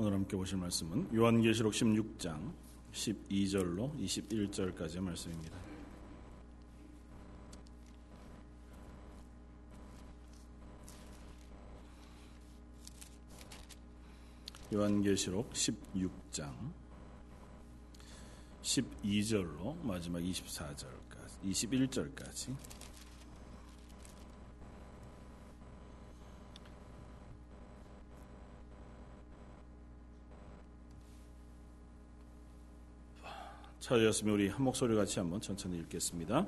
오늘 함께 보실 말씀은 요한계시록 16장 12절로 21절까지의 말씀입니다. 요한계시록 16장 12절로 마지막 24절까지 21절까지 찾으셨으면 우리 한 목소리 같이 한번 천천히 읽겠습니다.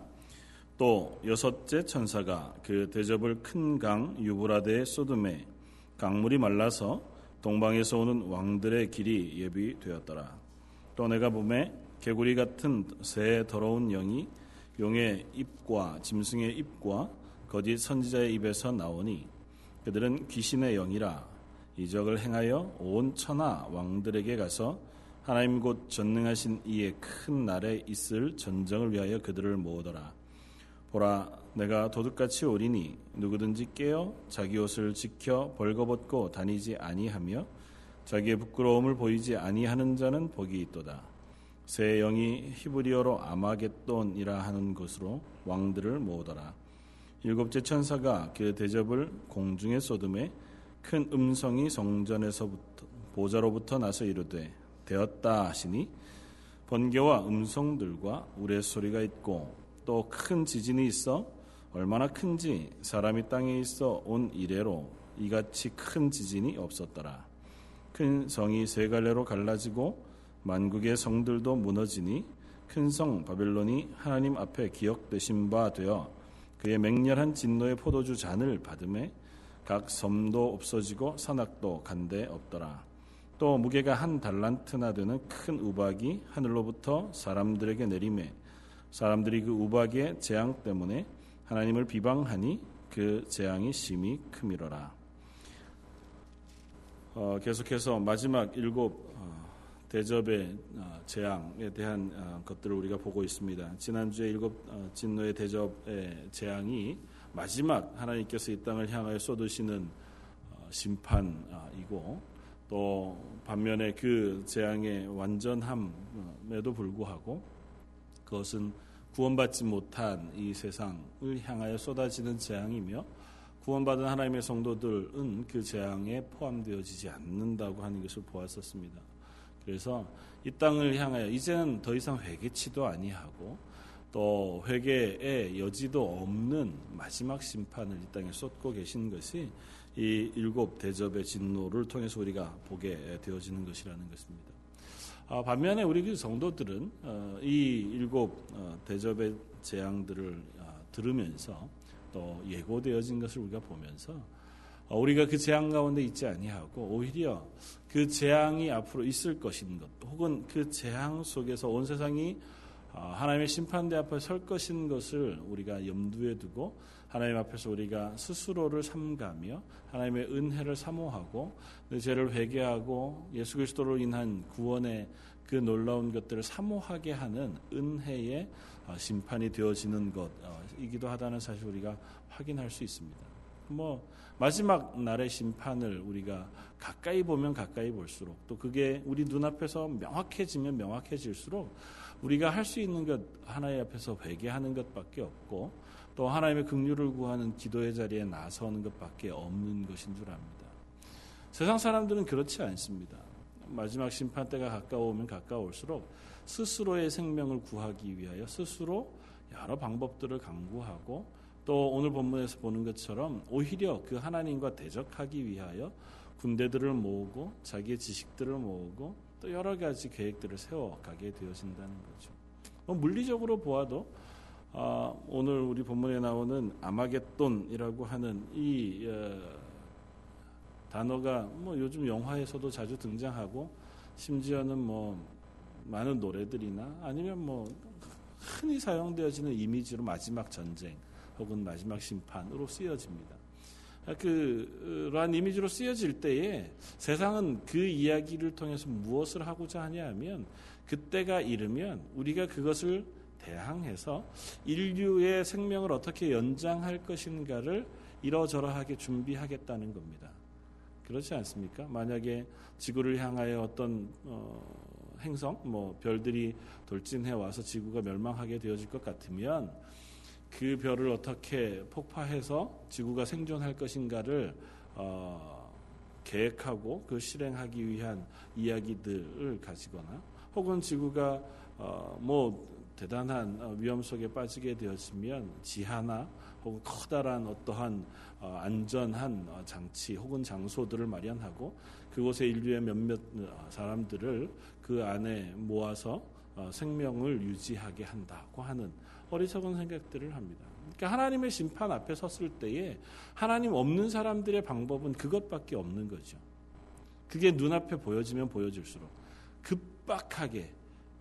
또 여섯째 천사가 그 대접을 큰 강 유브라데의 소돔에 강물이 말라서 동방에서 오는 왕들의 길이 예비되었더라. 또 내가 봄에 개구리 같은 새 더러운 영이 용의 입과 짐승의 입과 거짓 선지자의 입에서 나오니 그들은 귀신의 영이라 이적을 행하여 온 천하 왕들에게 가서 하나님 곧 전능하신 이의 큰 날에 있을 전쟁을 위하여 그들을 모으더라. 보라, 내가 도둑같이 오리니 누구든지 깨어 자기 옷을 지켜 벌거벗고 다니지 아니하며 자기의 부끄러움을 보이지 아니하는 자는 복이 있도다. 새 영이 히브리어로 아마겟돈이라 하는 곳으로 왕들을 모으더라. 일곱째 천사가 그 대접을 공중에 쏟음에 큰 음성이 성전에서부터 보좌로부터 나서 이르되 되었다 하시니 번개와 음성들과 우레소리가 있고 또 큰 지진이 있어 얼마나 큰지 사람이 땅에 있어 온 이래로 이같이 큰 지진이 없었더라. 큰 성이 세 갈래로 갈라지고 만국의 성들도 무너지니 큰 성 바벨론이 하나님 앞에 기억되신 바 되어 그의 맹렬한 진노의 포도주 잔을 받음에 각 섬도 없어지고 산악도 간데 없더라. 또 무게가 한 달란트나 되는 큰 우박이 하늘로부터 사람들에게 내림에 사람들이 그 우박의 재앙 때문에 하나님을 비방하니 그 재앙이 심히 크미러라. 어, 계속해서 마지막 일곱 어, 대접의 어, 재앙에 대한 어, 것들을 우리가 보고 있습니다. 지난주에 일곱 어, 진노의 대접의 재앙이 마지막 하나님께서 이 땅을 향하여 쏟으시는 어, 심판이고 또 반면에 그 재앙의 완전함에도 불구하고 그것은 구원받지 못한 이 세상을 향하여 쏟아지는 재앙이며 구원받은 하나님의 성도들은 그 재앙에 포함되어지지 않는다고 하는 것을 보았었습니다. 그래서 이 땅을 향하여 이제는 더 이상 회개치도 아니하고 또 회개의 여지도 없는 마지막 심판을 이 땅에 쏟고 계신 것이 이 일곱 대접의 진노를 통해서 우리가 보게 되어지는 것이라는 것입니다. 아, 반면에 우리 그 성도들은 어, 이 일곱 어, 대접의 재앙들을 아, 들으면서 또 예고되어진 것을 우리가 보면서 어, 우리가 그 재앙 가운데 있지 아니하고 오히려 그 재앙이 앞으로 있을 것인 것 혹은 그 재앙 속에서 온 세상이 아, 하나님의 심판대 앞에 설 것인 것을 우리가 염두에 두고 하나님 앞에서 우리가 스스로를 삼가며 하나님의 은혜를 사모하고 죄를 회개하고 예수 그리스도로 인한 구원의 그 놀라운 것들을 사모하게 하는 은혜의 어, 심판이 되어지는 것이기도 하다는 사실 우리가 확인할 수 있습니다. 뭐 마지막 날의 심판을 우리가 가까이 보면 가까이 볼수록 또 그게 우리 눈앞에서 명확해지면 명확해질수록 우리가 할 수 있는 것 하나의 앞에서 회개하는 것밖에 없고 또 하나님의 긍휼을 구하는 기도의 자리에 나서는 것밖에 없는 것인 줄 압니다. 세상 사람들은 그렇지 않습니다. 마지막 심판 때가 가까워오면 가까울수록 스스로의 생명을 구하기 위하여 스스로 여러 방법들을 강구하고 또 오늘 본문에서 보는 것처럼 오히려 그 하나님과 대적하기 위하여 군대들을 모으고 자기의 지식들을 모으고 또 여러 가지 계획들을 세워가게 되어진다는 거죠. 뭐 물리적으로 보아도 아, 오늘 우리 본문에 나오는 아마겟돈이라고 하는 이 어, 단어가 뭐 요즘 영화에서도 자주 등장하고 심지어는 뭐 많은 노래들이나 아니면 뭐 흔히 사용되어지는 이미지로 마지막 전쟁 혹은 마지막 심판으로 쓰여집니다. 그러한 이미지로 쓰여질 때에 세상은 그 이야기를 통해서 무엇을 하고자 하냐 하면 그때가 이르면 우리가 그것을 대항해서 인류의 생명을 어떻게 연장할 것인가를 이러저러하게 준비하겠다는 겁니다. 그렇지 않습니까? 만약에 지구를 향하여 어떤 어, 행성, 뭐 별들이 돌진해 와서 지구가 멸망하게 되어질 것 같으면 그 별을 어떻게 폭파해서 지구가 생존할 것인가를 어, 계획하고 그 실행하기 위한 이야기들을 가지거나 혹은 지구가 어, 뭐 대단한 어, 위험 속에 빠지게 되었으면 지하나 혹은 커다란 어떠한 어, 안전한 어, 장치 혹은 장소들을 마련하고 그곳에 인류의 몇몇 사람들을 그 안에 모아서 생명을 유지하게 한다고 하는 어리석은 생각들을 합니다. 그러니까 하나님의 심판 앞에 섰을 때에 하나님 없는 사람들의 방법은 그것밖에 없는 거죠. 그게 눈앞에 보여지면 보여질수록 급박하게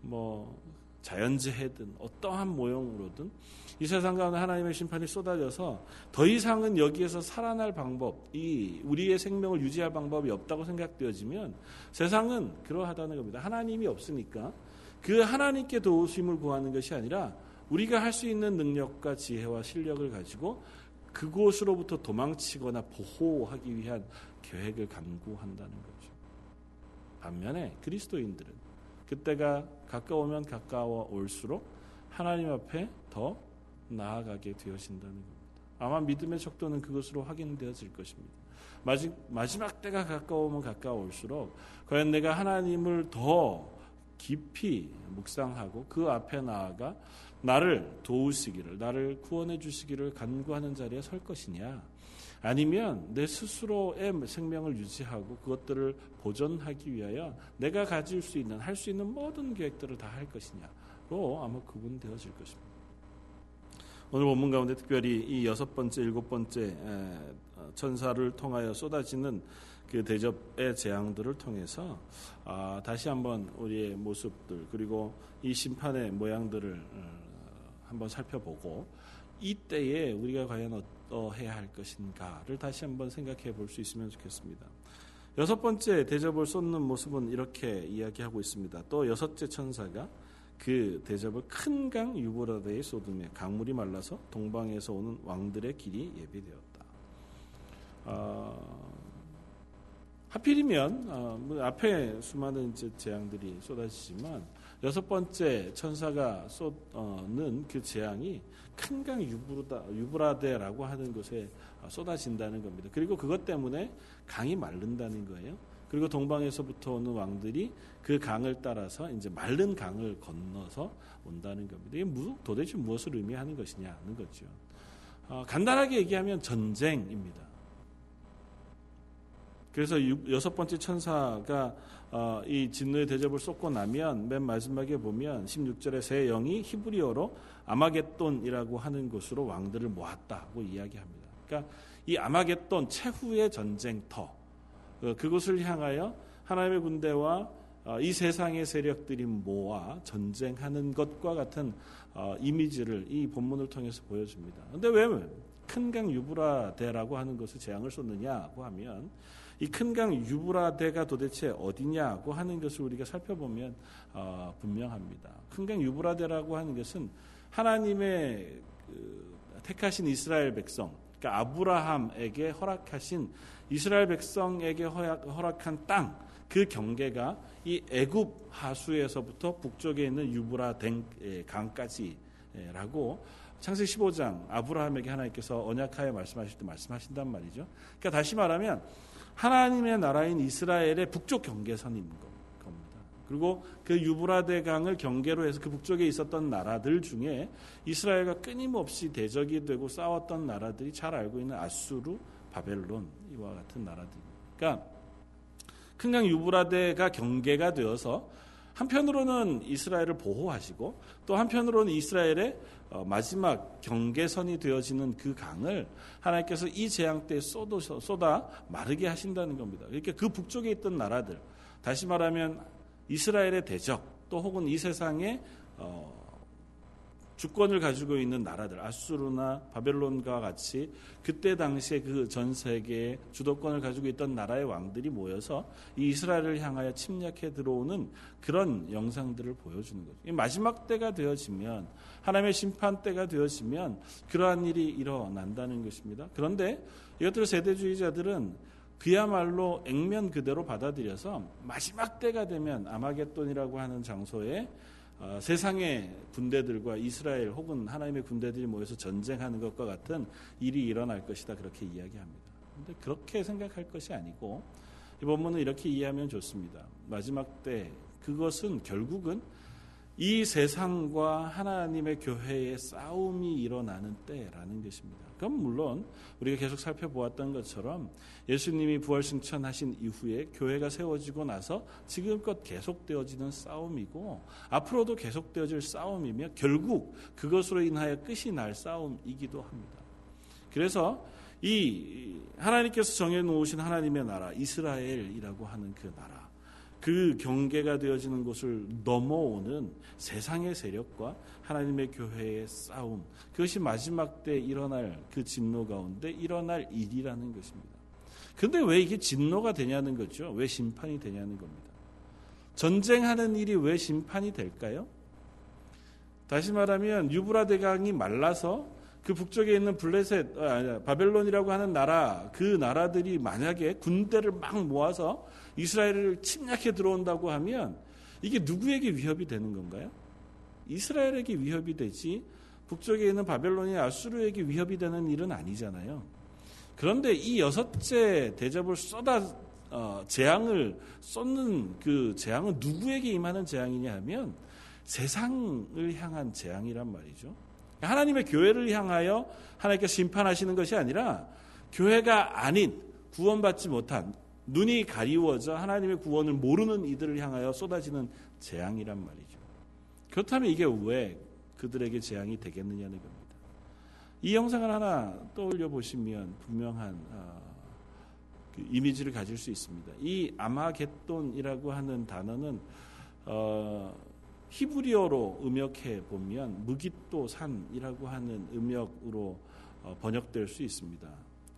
뭐 자연재해든 어떠한 모형으로든 이 세상 가운데 하나님의 심판이 쏟아져서 더 이상은 여기에서 살아날 방법, 이 우리의 생명을 유지할 방법이 없다고 생각되어지면 세상은 그러하다는 겁니다. 하나님이 없으니까 그 하나님께 도우심을 구하는 것이 아니라 우리가 할 수 있는 능력과 지혜와 실력을 가지고 그곳으로부터 도망치거나 보호하기 위한 계획을 강구한다는 거죠. 반면에 그리스도인들은 그때가 가까우면 가까워 올수록 하나님 앞에 더 나아가게 되어진다는 겁니다. 아마 믿음의 속도는 그것으로 확인되어질 것입니다. 마지, 마지막 때가 가까우면 가까울수록 과연 내가 하나님을 더 깊이 묵상하고 그 앞에 나아가 나를 도우시기를 나를 구원해 주시기를 간구하는 자리에 설 것이냐 아니면 내 스스로의 생명을 유지하고 그것들을 보존하기 위하여 내가 가질 수 있는 할 수 있는 모든 계획들을 다 할 것이냐로 아마 구분되어질 것입니다. 오늘 본문 가운데 특별히 이 여섯 번째, 일곱 번째 어, 천사를 통하여 쏟아지는 그 대접의 재앙들을 통해서 아, 다시 한번 우리의 모습들 그리고 이 심판의 모양들을 어, 한번 살펴보고 이때에 우리가 과연 어떠 해야 할 것인가를 다시 한번 생각해 볼 수 있으면 좋겠습니다. 여섯 번째 대접을 쏟는 모습은 이렇게 이야기하고 있습니다. 또 여섯째 천사가 그 대접을 큰 강 유브라데에 쏟으며 강물이 말라서 동방에서 오는 왕들의 길이 예비되었다. 어, 하필이면 어, 뭐 앞에 수많은 이제 재앙들이 쏟아지지만 여섯 번째 천사가 쏟는 그 재앙이 큰 강 유브라데라고 하는 곳에 쏟아진다는 겁니다. 그리고 그것 때문에 강이 마른다는 거예요. 그리고 동방에서부터 오는 왕들이 그 강을 따라서 이제 마른 강을 건너서 온다는 겁니다. 이게 도대체 무엇을 의미하는 것이냐는 거죠. 어, 간단하게 얘기하면 전쟁입니다. 그래서 여섯 번째 천사가 어, 이 진노의 대접을 쏟고 나면 맨 마지막에 보면 16절에 새 영이 히브리어로 아마겟돈이라고 하는 곳으로 왕들을 모았다고 이야기합니다. 그러니까 이 아마겟돈 최후의 전쟁터 어, 그곳을 향하여 하나님의 군대와 어, 이 세상의 세력들이 모아 전쟁하는 것과 같은 어, 이미지를 이 본문을 통해서 보여줍니다. 그런데 왜 큰강 유브라데라고 하는 것을 재앙을 쏟느냐고 하면 이 큰 강 유브라데가 도대체 어디냐고 하는 것을 우리가 살펴보면 어, 분명합니다. 큰 강 유브라데라고 하는 것은 하나님의 그, 택하신 이스라엘 백성, 그러니까 아브라함에게 허락하신 이스라엘 백성에게 허락, 허락한 땅, 그 경계가 이 애굽 하수에서부터 북쪽에 있는 유브라 강까지라고 창세기 15장 아브라함에게 하나님께서 언약하여 말씀하실 때 말씀하신단 말이죠. 그러니까 다시 말하면 하나님의 나라인 이스라엘의 북쪽 경계선인 겁니다. 그리고 그 유브라데 강을 경계로 해서 그 북쪽에 있었던 나라들 중에 이스라엘과 끊임없이 대적이 되고 싸웠던 나라들이 잘 알고 있는 아수르, 바벨론 이와 같은 나라들입니다. 그러니까 큰강 유브라데가 경계가 되어서 한편으로는 이스라엘을 보호하시고 또 한편으로는 이스라엘의 어, 마지막 경계선이 되어지는 그 강을 하나님께서 이 재앙 때 쏟아, 쏟아 마르게 하신다는 겁니다. 그러니까 그 북쪽에 있던 나라들, 다시 말하면 이스라엘의 대적, 또 혹은 이 세상의 어, 주권을 가지고 있는 나라들 아수르나 바벨론과 같이 그때 당시에 그 전 세계의 주도권을 가지고 있던 나라의 왕들이 모여서 이 이스라엘을 향하여 침략해 들어오는 그런 영상들을 보여주는 거죠. 마지막 때가 되어지면 하나님의 심판 때가 되어지면 그러한 일이 일어난다는 것입니다. 그런데 이것들 세대주의자들은 그야말로 액면 그대로 받아들여서 마지막 때가 되면 아마겟돈이라고 하는 장소에 어, 세상의 군대들과 이스라엘 혹은 하나님의 군대들이 모여서 전쟁하는 것과 같은 일이 일어날 것이다 그렇게 이야기합니다. 근데 그렇게 생각할 것이 아니고 이 본문은 이렇게 이해하면 좋습니다. 마지막 때 그것은 결국은 이 세상과 하나님의 교회의 싸움이 일어나는 때라는 것입니다. 그럼 물론 우리가 계속 살펴보았던 것처럼 예수님이 부활 승천하신 이후에 교회가 세워지고 나서 지금껏 계속되어지는 싸움이고 앞으로도 계속되어질 싸움이며 결국 그것으로 인하여 끝이 날 싸움이기도 합니다. 그래서 이 하나님께서 정해 놓으신 하나님의 나라 이스라엘이라고 하는 그 나라 그 경계가 되어지는 곳을 넘어오는 세상의 세력과 하나님의 교회의 싸움 그것이 마지막 때 일어날 그 진노 가운데 일어날 일이라는 것입니다. 근데 왜 이게 진노가 되냐는 거죠. 왜 심판이 되냐는 겁니다. 전쟁하는 일이 왜 심판이 될까요? 다시 말하면 유브라 대강이 말라서 그 북쪽에 있는 블레셋, 아, 바벨론이라고 하는 나라, 그 나라들이 만약에 군대를 막 모아서 이스라엘을 침략해 들어온다고 하면 이게 누구에게 위협이 되는 건가요? 이스라엘에게 위협이 되지 북쪽에 있는 바벨론이 아수르에게 위협이 되는 일은 아니잖아요. 그런데 이 여섯째 대접을 쏟아 어, 재앙을 쏟는 그 재앙은 누구에게 임하는 재앙이냐 하면 세상을 향한 재앙이란 말이죠. 하나님의 교회를 향하여 하나님께서 심판하시는 것이 아니라 교회가 아닌 구원받지 못한 눈이 가리워져 하나님의 구원을 모르는 이들을 향하여 쏟아지는 재앙이란 말이죠. 그렇다면 이게 왜 그들에게 재앙이 되겠느냐는 겁니다. 이 영상을 하나 떠올려 보시면 분명한 어, 그 이미지를 가질 수 있습니다. 이 아마겟돈이라고 하는 단어는 어, 히브리어로 음역해 보면 무기또 산이라고 하는 음역으로 어, 번역될 수 있습니다.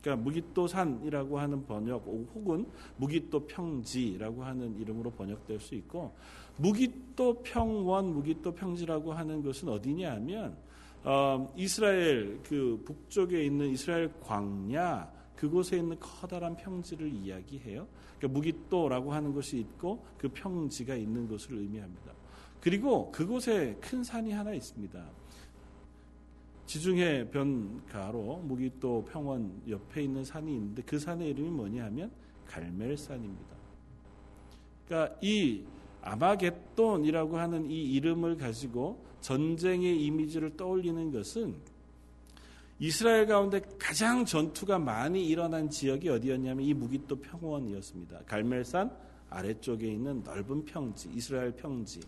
그러니까 무기또 산이라고 하는 번역 혹은 무기또 평지라고 하는 이름으로 번역될 수 있고 무기또 평원, 무기또 평지라고 하는 것은 어디냐 하면 어, 이스라엘 그 북쪽에 있는 이스라엘 광야 그곳에 있는 커다란 평지를 이야기해요. 그러니까 무기또라고 하는 것이 있고 그 평지가 있는 것을 의미합니다. 그리고 그곳에 큰 산이 하나 있습니다. 지중해 변가로 무기또 평원 옆에 있는 산이 있는데 그 산의 이름이 뭐냐 하면 갈멜산입니다. 그러니까 이 아마겟돈이라고 하는 이 이름을 가지고 전쟁의 이미지를 떠올리는 것은 이스라엘 가운데 가장 전투가 많이 일어난 지역이 어디였냐면 이 무기또 평원이었습니다. 갈멜산 아래쪽에 있는 넓은 평지, 이스라엘 평지.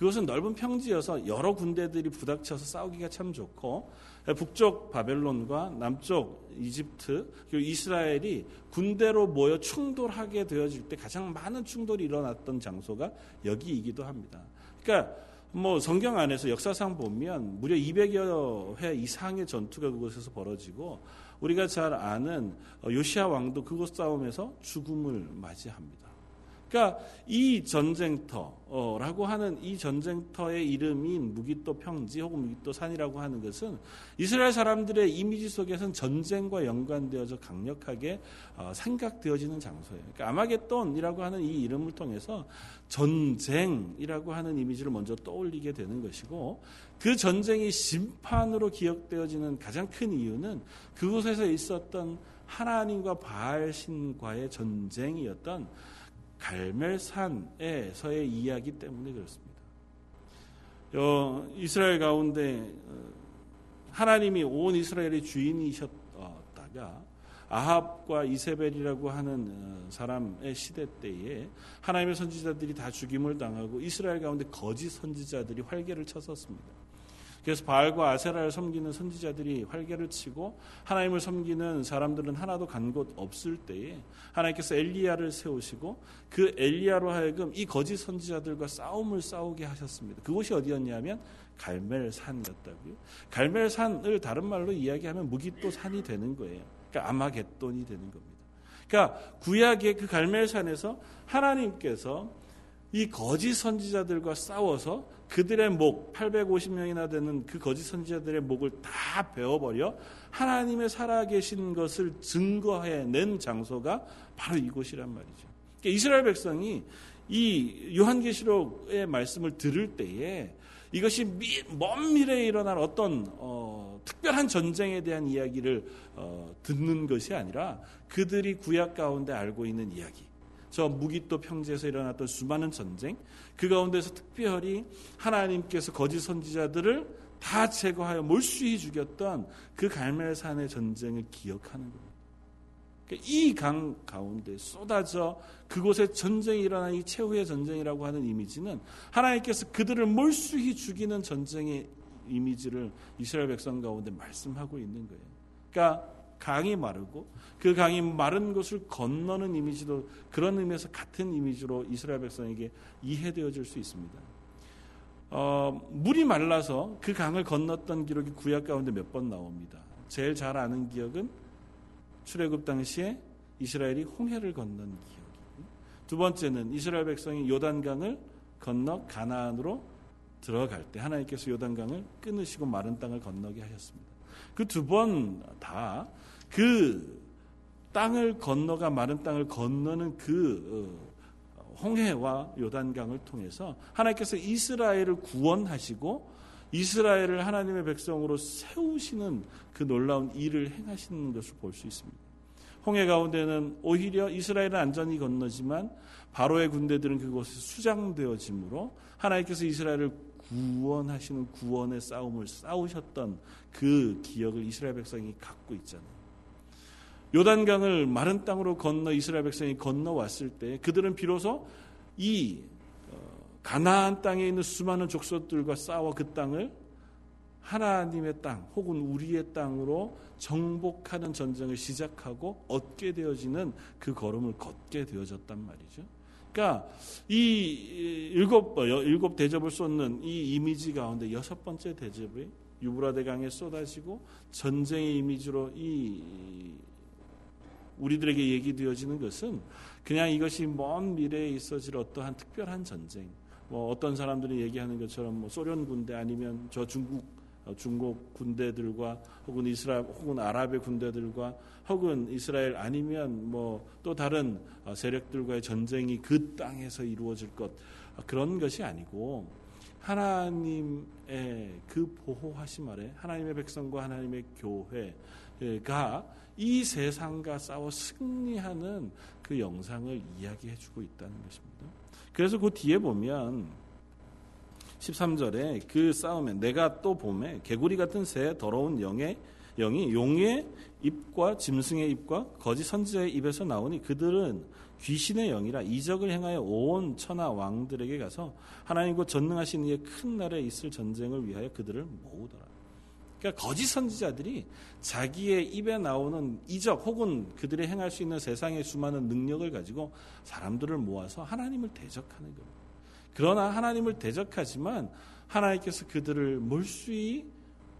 그것은 넓은 평지여서 여러 군대들이 부닥쳐서 싸우기가 참 좋고 북쪽 바벨론과 남쪽 이집트 그리고 이스라엘이 군대로 모여 충돌하게 되어질 때 가장 많은 충돌이 일어났던 장소가 여기이기도 합니다. 그러니까 뭐 성경 안에서 역사상 보면 무려 200여 회 이상의 전투가 그곳에서 벌어지고 우리가 잘 아는 요시아 왕도 그곳 싸움에서 죽음을 맞이합니다. 그러니까 이 전쟁터라고 하는 이 전쟁터의 이름인 무기또 평지 혹은 무기또 산이라고 하는 것은 이스라엘 사람들의 이미지 속에서는 전쟁과 연관되어서 강력하게 어, 생각되어지는 장소예요. 그러니까 아마겟돈이라고 하는 이 이름을 통해서 전쟁이라고 하는 이미지를 먼저 떠올리게 되는 것이고 그 전쟁이 심판으로 기억되어지는 가장 큰 이유는 그곳에서 있었던 하나님과 바알 신과의 전쟁이었던 갈멜산에서의 이야기 때문에 그렇습니다. 어, 이스라엘 가운데 어, 하나님이 온 이스라엘의 주인이셨다가 아합과 이세벨이라고 하는 어, 사람의 시대 때에 하나님의 선지자들이 다 죽임을 당하고 이스라엘 가운데 거짓 선지자들이 활개를 쳤었습니다. 그래서 바알과 아세라를 섬기는 선지자들이 활개를 치고 하나님을 섬기는 사람들은 하나도 간 곳 없을 때에 하나님께서 엘리야를 세우시고 그 엘리야로 하여금 이 거짓 선지자들과 싸움을 싸우게 하셨습니다. 그곳이 어디였냐면 갈멜산이었다고요. 갈멜산을 다른 말로 이야기하면 무기또 산이 되는 거예요. 그러니까 아마겟돈이 되는 겁니다. 그러니까 구약의 그 갈멜산에서 하나님께서 이 거짓 선지자들과 싸워서 그들의 목 850명이나 되는 그 거짓 선지자들의 목을 다 베어버려 하나님의 살아계신 것을 증거해낸 장소가 바로 이곳이란 말이죠. 그러니까 이스라엘 백성이 이 요한계시록의 말씀을 들을 때에 이것이 미, 먼 미래에 일어날 어떤 어, 특별한 전쟁에 대한 이야기를 어, 듣는 것이 아니라 그들이 구약 가운데 알고 있는 이야기. 저 무기또 평지에서 일어났던 수많은 전쟁, 그 가운데서 특별히 하나님께서 거짓 선지자들을 다 제거하여 몰수히 죽였던 그 갈멜산의 전쟁을 기억하는 겁니다. 그러니까 이강 가운데 쏟아져 그곳에 전쟁이 일어난 이 최후의 전쟁이라고 하는 이미지는 하나님께서 그들을 몰수히 죽이는 전쟁의 이미지를 이스라엘 백성 가운데 말씀하고 있는 거예요. 그러니까 강이 마르고 그 강이 마른 곳을 건너는 이미지도 그런 의미에서 같은 이미지로 이스라엘 백성에게 이해되어질 수 있습니다. 어, 물이 말라서 그 강을 건넜던 기록이 구약 가운데 몇 번 나옵니다. 제일 잘 아는 기억은 출애굽 당시에 이스라엘이 홍해를 건넌 기억이. 두 번째는 이스라엘 백성이 요단강을 건너 가나안으로 들어갈 때 하나님께서 요단강을 끊으시고 마른 땅을 건너게 하셨습니다. 그 두 번 다 그 땅을 건너가 마른 땅을 건너는 그 어, 홍해와 요단강을 통해서 하나님께서 이스라엘을 구원하시고 이스라엘을 하나님의 백성으로 세우시는 그 놀라운 일을 행하시는 것을 볼 수 있습니다. 홍해 가운데는 오히려 이스라엘은 안전히 건너지만 바로의 군대들은 그곳에 수장되어지므로 하나님께서 이스라엘을 구원하시는 구원의 싸움을 싸우셨던 그 기억을 이스라엘 백성이 갖고 있잖아요. 요단강을 마른 땅으로 건너 이스라엘 백성이 건너왔을 때 그들은 비로소 이 어, 가나안 땅에 있는 수많은 족속들과 싸워 그 땅을 하나님의 땅 혹은 우리의 땅으로 정복하는 전쟁을 시작하고 얻게 되어지는 그 걸음을 걷게 되어졌단 말이죠. 그러니까 이 일곱 어, 일곱 대접을 쏟는 이 이미지 가운데 여섯 번째 대접이 유브라데 강에 쏟아지고 전쟁의 이미지로 이 우리들에게 얘기되어지는 것은 그냥 이것이 먼 미래에 있어질 어떠한 특별한 전쟁, 뭐 어떤 사람들이 얘기하는 것처럼 뭐 소련 군대 아니면 저 중국 어, 중국 군대들과 혹은 이스라엘 혹은 아랍의 군대들과 혹은 이스라엘 아니면 뭐 또 다른 어, 세력들과의 전쟁이 그 땅에서 이루어질 것 어, 그런 것이 아니고 하나님의 그 보호하심 아래 하나님의 백성과 하나님의 교회가 이 세상과 싸워 승리하는 그 영상을 이야기해 주고 있다는 것입니다. 그래서 그 뒤에 보면 13절에 그 싸움에 내가 또 봄에 개구리 같은 새 더러운 영의 영이 용의 입과 짐승의 입과 거짓 선지자의 입에서 나오니 그들은 귀신의 영이라 이적을 행하여 온 천하 왕들에게 가서 하나님과 전능하신 이의 큰 날에 있을 전쟁을 위하여 그들을 모으더라. 그러니까 거짓 선지자들이 자기의 입에 나오는 이적 혹은 그들이 행할 수 있는 세상의 수많은 능력을 가지고 사람들을 모아서 하나님을 대적하는 겁니다. 그러나 하나님을 대적하지만 하나님께서 그들을 몰수히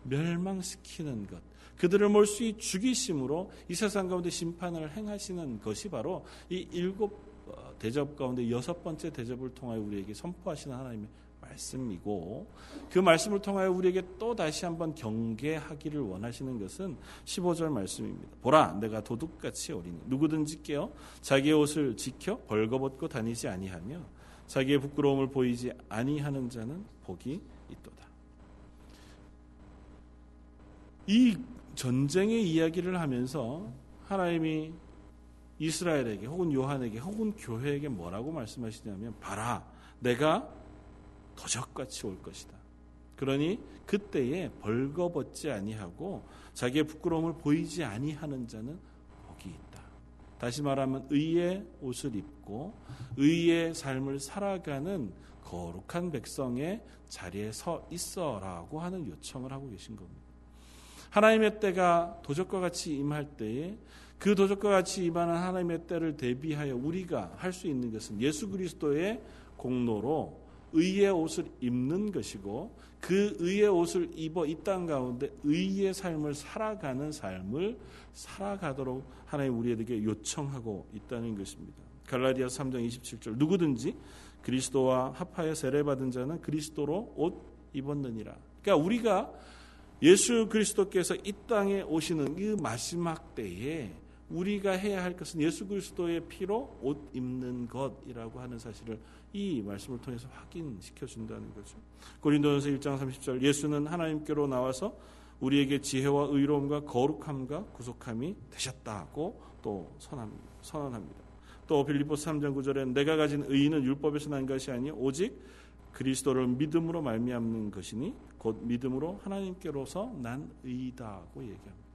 멸망시키는 것, 그들을 몰수히 죽이심으로 이 세상 가운데 심판을 행하시는 것이 바로 이 일곱 어, 대접 가운데 여섯 번째 대접을 통하여 우리에게 선포하시는 하나님의 말씀이고 그 말씀을 통하여 우리에게 또 다시 한번 경계하기를 원하시는 것은 15절 말씀입니다. 보라 내가 도둑같이 어리니 누구든지 깨어 자기의 옷을 지켜 벌거벗고 다니지 아니하며 자기의 부끄러움을 보이지 아니하는 자는 복이 있도다. 이 전쟁의 이야기를 하면서 하나님이 이스라엘에게 혹은 요한에게 혹은 교회에게 뭐라고 말씀하시냐면 봐라 내가 도적같이 올 것이다. 그러니 그때에 벌거벗지 아니하고 자기의 부끄러움을 보이지 아니하는 자는 다시 말하면 의의 옷을 입고 의의 삶을 살아가는 거룩한 백성의 자리에 서 있어라고 하는 요청을 하고 계신 겁니다. 하나님의 때가 도적과 같이 임할 때에 그 도적과 같이 임하는 하나님의 때를 대비하여 우리가 할 수 있는 것은 예수 그리스도의 공로로 의의 옷을 입는 것이고 그 의의 옷을 입어 이 땅 가운데 의의 삶을 살아가는 삶을 살아가도록 하나님 우리에게 요청하고 있다는 것입니다. 갈라디아 3장 27절 누구든지 그리스도와 합하여 세례받은 자는 그리스도로 옷 입었느니라. 그러니까 우리가 예수 그리스도께서 이 땅에 오시는 그 마지막 때에 우리가 해야 할 것은 예수 그리스도의 피로 옷 입는 것이라고 하는 사실을 이 말씀을 통해서 확인시켜 준다는 거죠. 고린도전서 1장 30절 예수는 하나님께로 나와서 우리에게 지혜와 의로움과 거룩함과 구속함이 되셨다고 또 선언합니다. 또 빌립보스 3장 9절에 내가 가진 의인은 율법에서 난 것이 아니 오직 그리스도를 믿음으로 말미암는 것이니 곧 믿음으로 하나님께로서 난 의이다고 얘기합니다.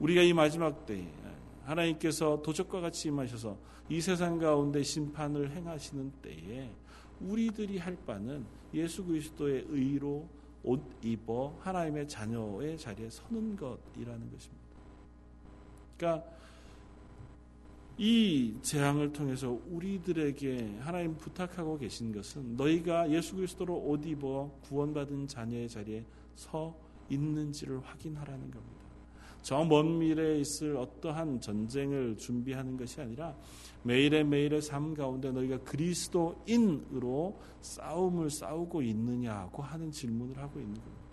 우리가 이 마지막 때에 하나님께서 도적과 같이 임하셔서 이 세상 가운데 심판을 행하시는 때에 우리들이 할 바는 예수 그리스도의 의로 옷 입어 하나님의 자녀의 자리에 서는 것이라는 것입니다. 그러니까 이 재앙을 통해서 우리들에게 하나님 부탁하고 계신 것은 너희가 예수 그리스도로 옷 입어 구원받은 자녀의 자리에 서 있는지를 확인하라는 겁니다. 저 먼 미래에 있을 어떠한 전쟁을 준비하는 것이 아니라 매일의 매일의 삶 가운데 너희가 그리스도인으로 싸움을 싸우고 있느냐고 하는 질문을 하고 있는 겁니다.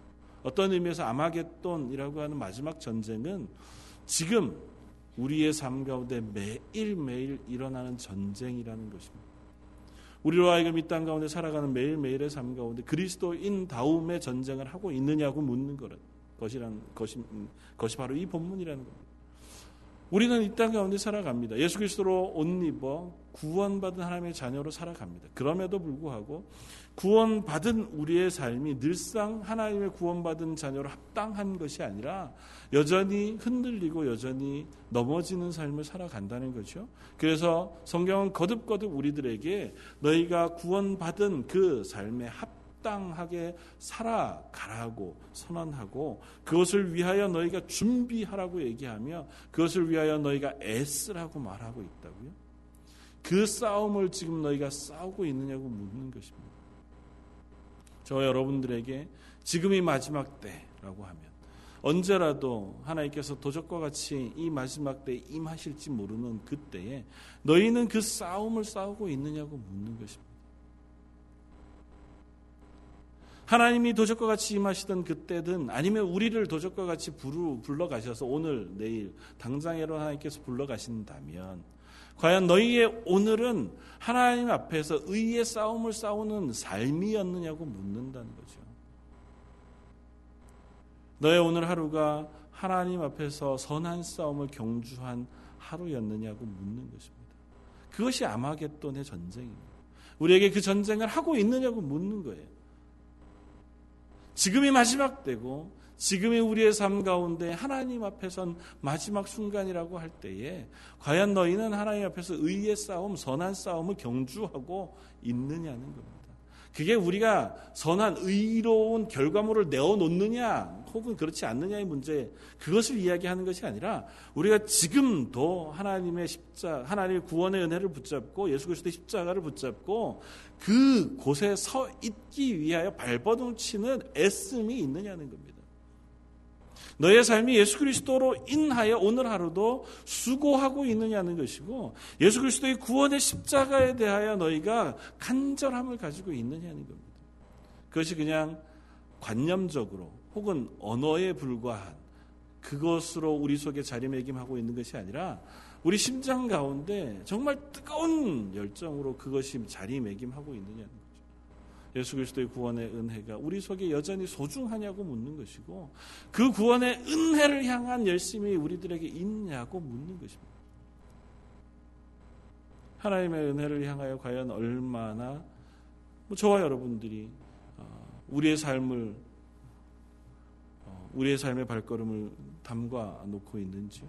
어떤 의미에서 아마겟돈이라고 하는 마지막 전쟁은 지금 우리의 삶 가운데 매일매일 일어나는 전쟁이라는 것입니다. 우리로 하여금 이 땅 가운데 살아가는 매일매일의 삶 가운데 그리스도인 다움의 전쟁을 하고 있느냐고 묻는 것이란 것이, 것이 바로 이 본문이라는 겁니다. 우리는 이 땅 가운데 살아갑니다. 예수 그리스도로 옷 입어 구원받은 하나님의 자녀로 살아갑니다. 그럼에도 불구하고 구원받은 우리의 삶이 늘상 하나님의 구원받은 자녀로 합당한 것이 아니라 여전히 흔들리고 여전히 넘어지는 삶을 살아간다는 거죠. 그래서 성경은 거듭거듭 우리들에게 너희가 구원받은 그 삶에 합당하게 살아가라고 선언하고 그것을 위하여 너희가 준비하라고 얘기하며 그것을 위하여 너희가 애쓰라고 말하고 있다고요. 그 싸움을 지금 너희가 싸우고 있느냐고 묻는 것입니다. 저 여러분들에게 지금이 마지막 때라고 하면 언제라도 하나님께서 도적과 같이 이 마지막 때에 임하실지 모르는 그때에 너희는 그 싸움을 싸우고 있느냐고 묻는 것입니다. 하나님이 도적과 같이 임하시던 그때든 아니면 우리를 도적과 같이 부르, 불러가셔서 오늘 내일 당장에로 하나님께서 불러가신다면 과연 너희의 오늘은 하나님 앞에서 의의 싸움을 싸우는 삶이었느냐고 묻는다는 거죠. 너의 오늘 하루가 하나님 앞에서 선한 싸움을 경주한 하루였느냐고 묻는 것입니다. 그것이 아마겟돈의 전쟁입니다. 우리에게 그 전쟁을 하고 있느냐고 묻는 거예요. 지금이 마지막 때고 지금의 우리의 삶 가운데 하나님 앞에선 마지막 순간이라고 할 때에 과연 너희는 하나님 앞에서 의의 싸움, 선한 싸움을 경주하고 있느냐는 겁니다. 그게 우리가 선한 의로운 결과물을 내어놓느냐 혹은 그렇지 않느냐의 문제 그것을 이야기하는 것이 아니라 우리가 지금도 하나님의 십자 하나님의 구원의 은혜를 붙잡고 예수 그리스도의 십자가를 붙잡고 그 곳에 서 있기 위하여 발버둥 치는 애씀이 있느냐는 겁니다. 너의 삶이 예수 그리스도로 인하여 오늘 하루도 수고하고 있느냐는 것이고 예수 그리스도의 구원의 십자가에 대하여 너희가 간절함을 가지고 있느냐는 겁니다. 그것이 그냥 관념적으로 혹은 언어에 불과한 그것으로 우리 속에 자리매김하고 있는 것이 아니라 우리 심장 가운데 정말 뜨거운 열정으로 그것이 자리매김하고 있느냐는 거죠. 예수 그리스도의 구원의 은혜가 우리 속에 여전히 소중하냐고 묻는 것이고 그 구원의 은혜를 향한 열심이 우리들에게 있냐고 묻는 것입니다. 하나님의 은혜를 향하여 과연 얼마나 뭐 저와 여러분들이 어, 우리의 삶을 어, 우리의 삶의 발걸음을 담가 놓고 있는지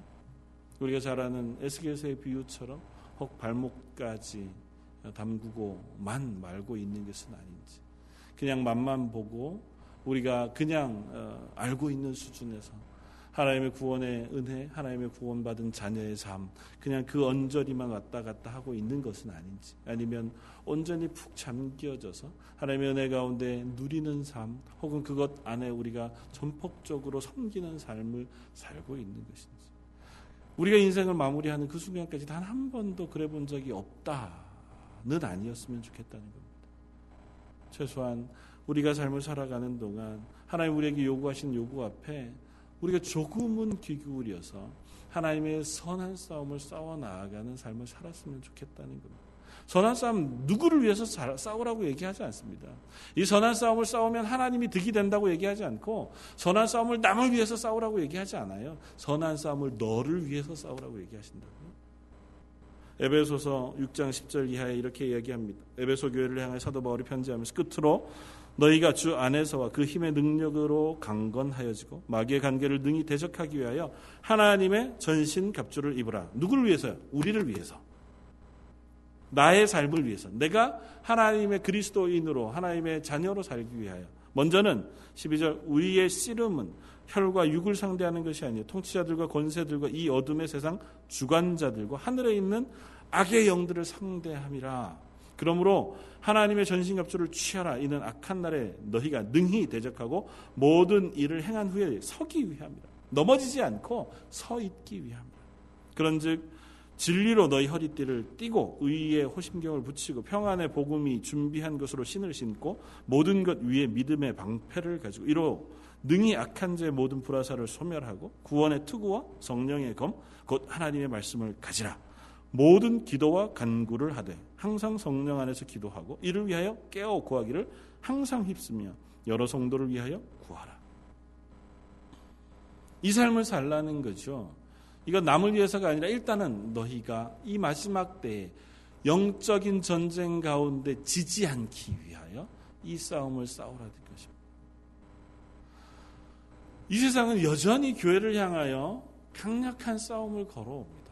우리가 잘 아는 에스겔서의 비유처럼 혹 발목까지 담그고만 말고 있는 것은 아닌지. 그냥 맛만 보고 우리가 그냥 어, 알고 있는 수준에서 하나님의 구원의 은혜, 하나님의 구원받은 자녀의 삶, 그냥 그 언저리만 왔다 갔다 하고 있는 것은 아닌지, 아니면 온전히 푹 잠겨져서 하나님의 은혜 가운데 누리는 삶, 혹은 그것 안에 우리가 전폭적으로 섬기는 삶을 살고 있는 것인지. 우리가 인생을 마무리하는 그 순간까지 단 한 번도 그래 본 적이 없다는 아니었으면 좋겠다는 겁니다. 최소한 우리가 삶을 살아가는 동안 하나님 우리에게 요구하신 요구 앞에 우리가 조금은 귀 기울여서 하나님의 선한 싸움을 싸워 나아가는 삶을 살았으면 좋겠다는 겁니다. 선한 싸움 누구를 위해서 싸우라고 얘기하지 않습니다. 이 선한 싸움을 싸우면 하나님이 득이 된다고 얘기하지 않고 선한 싸움을 남을 위해서 싸우라고 얘기하지 않아요. 선한 싸움을 너를 위해서 싸우라고 얘기하신다고요. 에베소서 6장 10절 이하에 이렇게 이야기합니다. 에베소 교회를 향해 사도 바울이 편지하면서 끝으로 너희가 주 안에서와 그 힘의 능력으로 강건하여지고 마귀의 관계를 능히 대적하기 위하여 하나님의 전신 갑주를 입으라. 누구를 위해서요? 우리를 위해서. 나의 삶을 위해서 내가 하나님의 그리스도인으로 하나님의 자녀로 살기 위하여 먼저는 12절 우리의 씨름은 혈과 육을 상대하는 것이 아니요 통치자들과 권세들과 이 어둠의 세상 주관자들과 하늘에 있는 악의 영들을 상대함이라 그러므로 하나님의 전신갑주를 취하라. 이는 악한 날에 너희가 능히 대적하고 모든 일을 행한 후에 서기 위함이라. 넘어지지 않고 서 있기 위함이라. 그런즉 진리로 너희 허리띠를 띠고 의의 호심경을 붙이고 평안의 복음이 준비한 것으로 신을 신고 모든 것 위에 믿음의 방패를 가지고 이로 능히 악한 자의 모든 불화사를 소멸하고 구원의 투구와 성령의 검 곧 하나님의 말씀을 가지라. 모든 기도와 간구를 하되 항상 성령 안에서 기도하고 이를 위하여 깨어 구하기를 항상 휩쓰며 여러 성도를 위하여 구하라 이 삶을 살라는 거죠. 이건 남을 위해서가 아니라 일단은 너희가 이 마지막 때에 영적인 전쟁 가운데 지지 않기 위하여 이 싸움을 싸우라는 것입니다. 이 세상은 여전히 교회를 향하여 강력한 싸움을 걸어옵니다.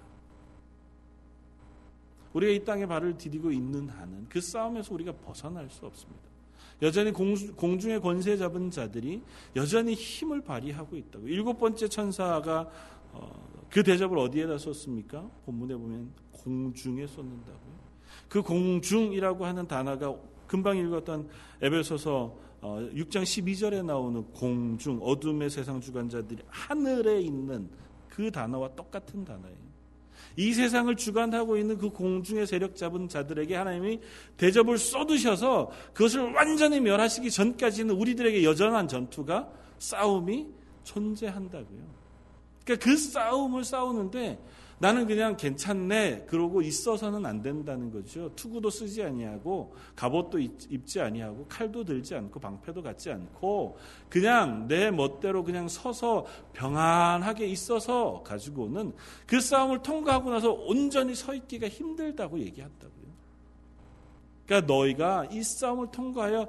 우리가 이 땅에 발을 디디고 있는 한은 그 싸움에서 우리가 벗어날 수 없습니다. 여전히 공중 의 권세 잡은 자들이 여전히 힘을 발휘하고 있다고. 일곱 번째 천사가 어, 그 대접을 어디에다 썼습니까? 본문에 보면 공중에 썼는다고요. 그 공중이라고 하는 단어가 금방 읽었던 에베소서 6장 어, 12절에 나오는 공중, 어둠의 세상 주관자들이 하늘에 있는 그 단어와 똑같은 단어예요. 이 세상을 주관하고 있는 그 공중의 세력 잡은 자들에게 하나님이 대접을 쏟으셔서 그것을 완전히 멸하시기 전까지는 우리들에게 여전한 전투가 싸움이 존재한다고요. 그러니까 그 싸움을 싸우는데 나는 그냥 괜찮네 그러고 있어서는 안 된다는 거죠. 투구도 쓰지 아니하고 갑옷도 입지 아니하고 칼도 들지 않고 방패도 갖지 않고 그냥 내 멋대로 그냥 서서 평안하게 있어서 가지고는 그 싸움을 통과하고 나서 온전히 서 있기가 힘들다고 얘기한다고요. 그러니까 너희가 이 싸움을 통과하여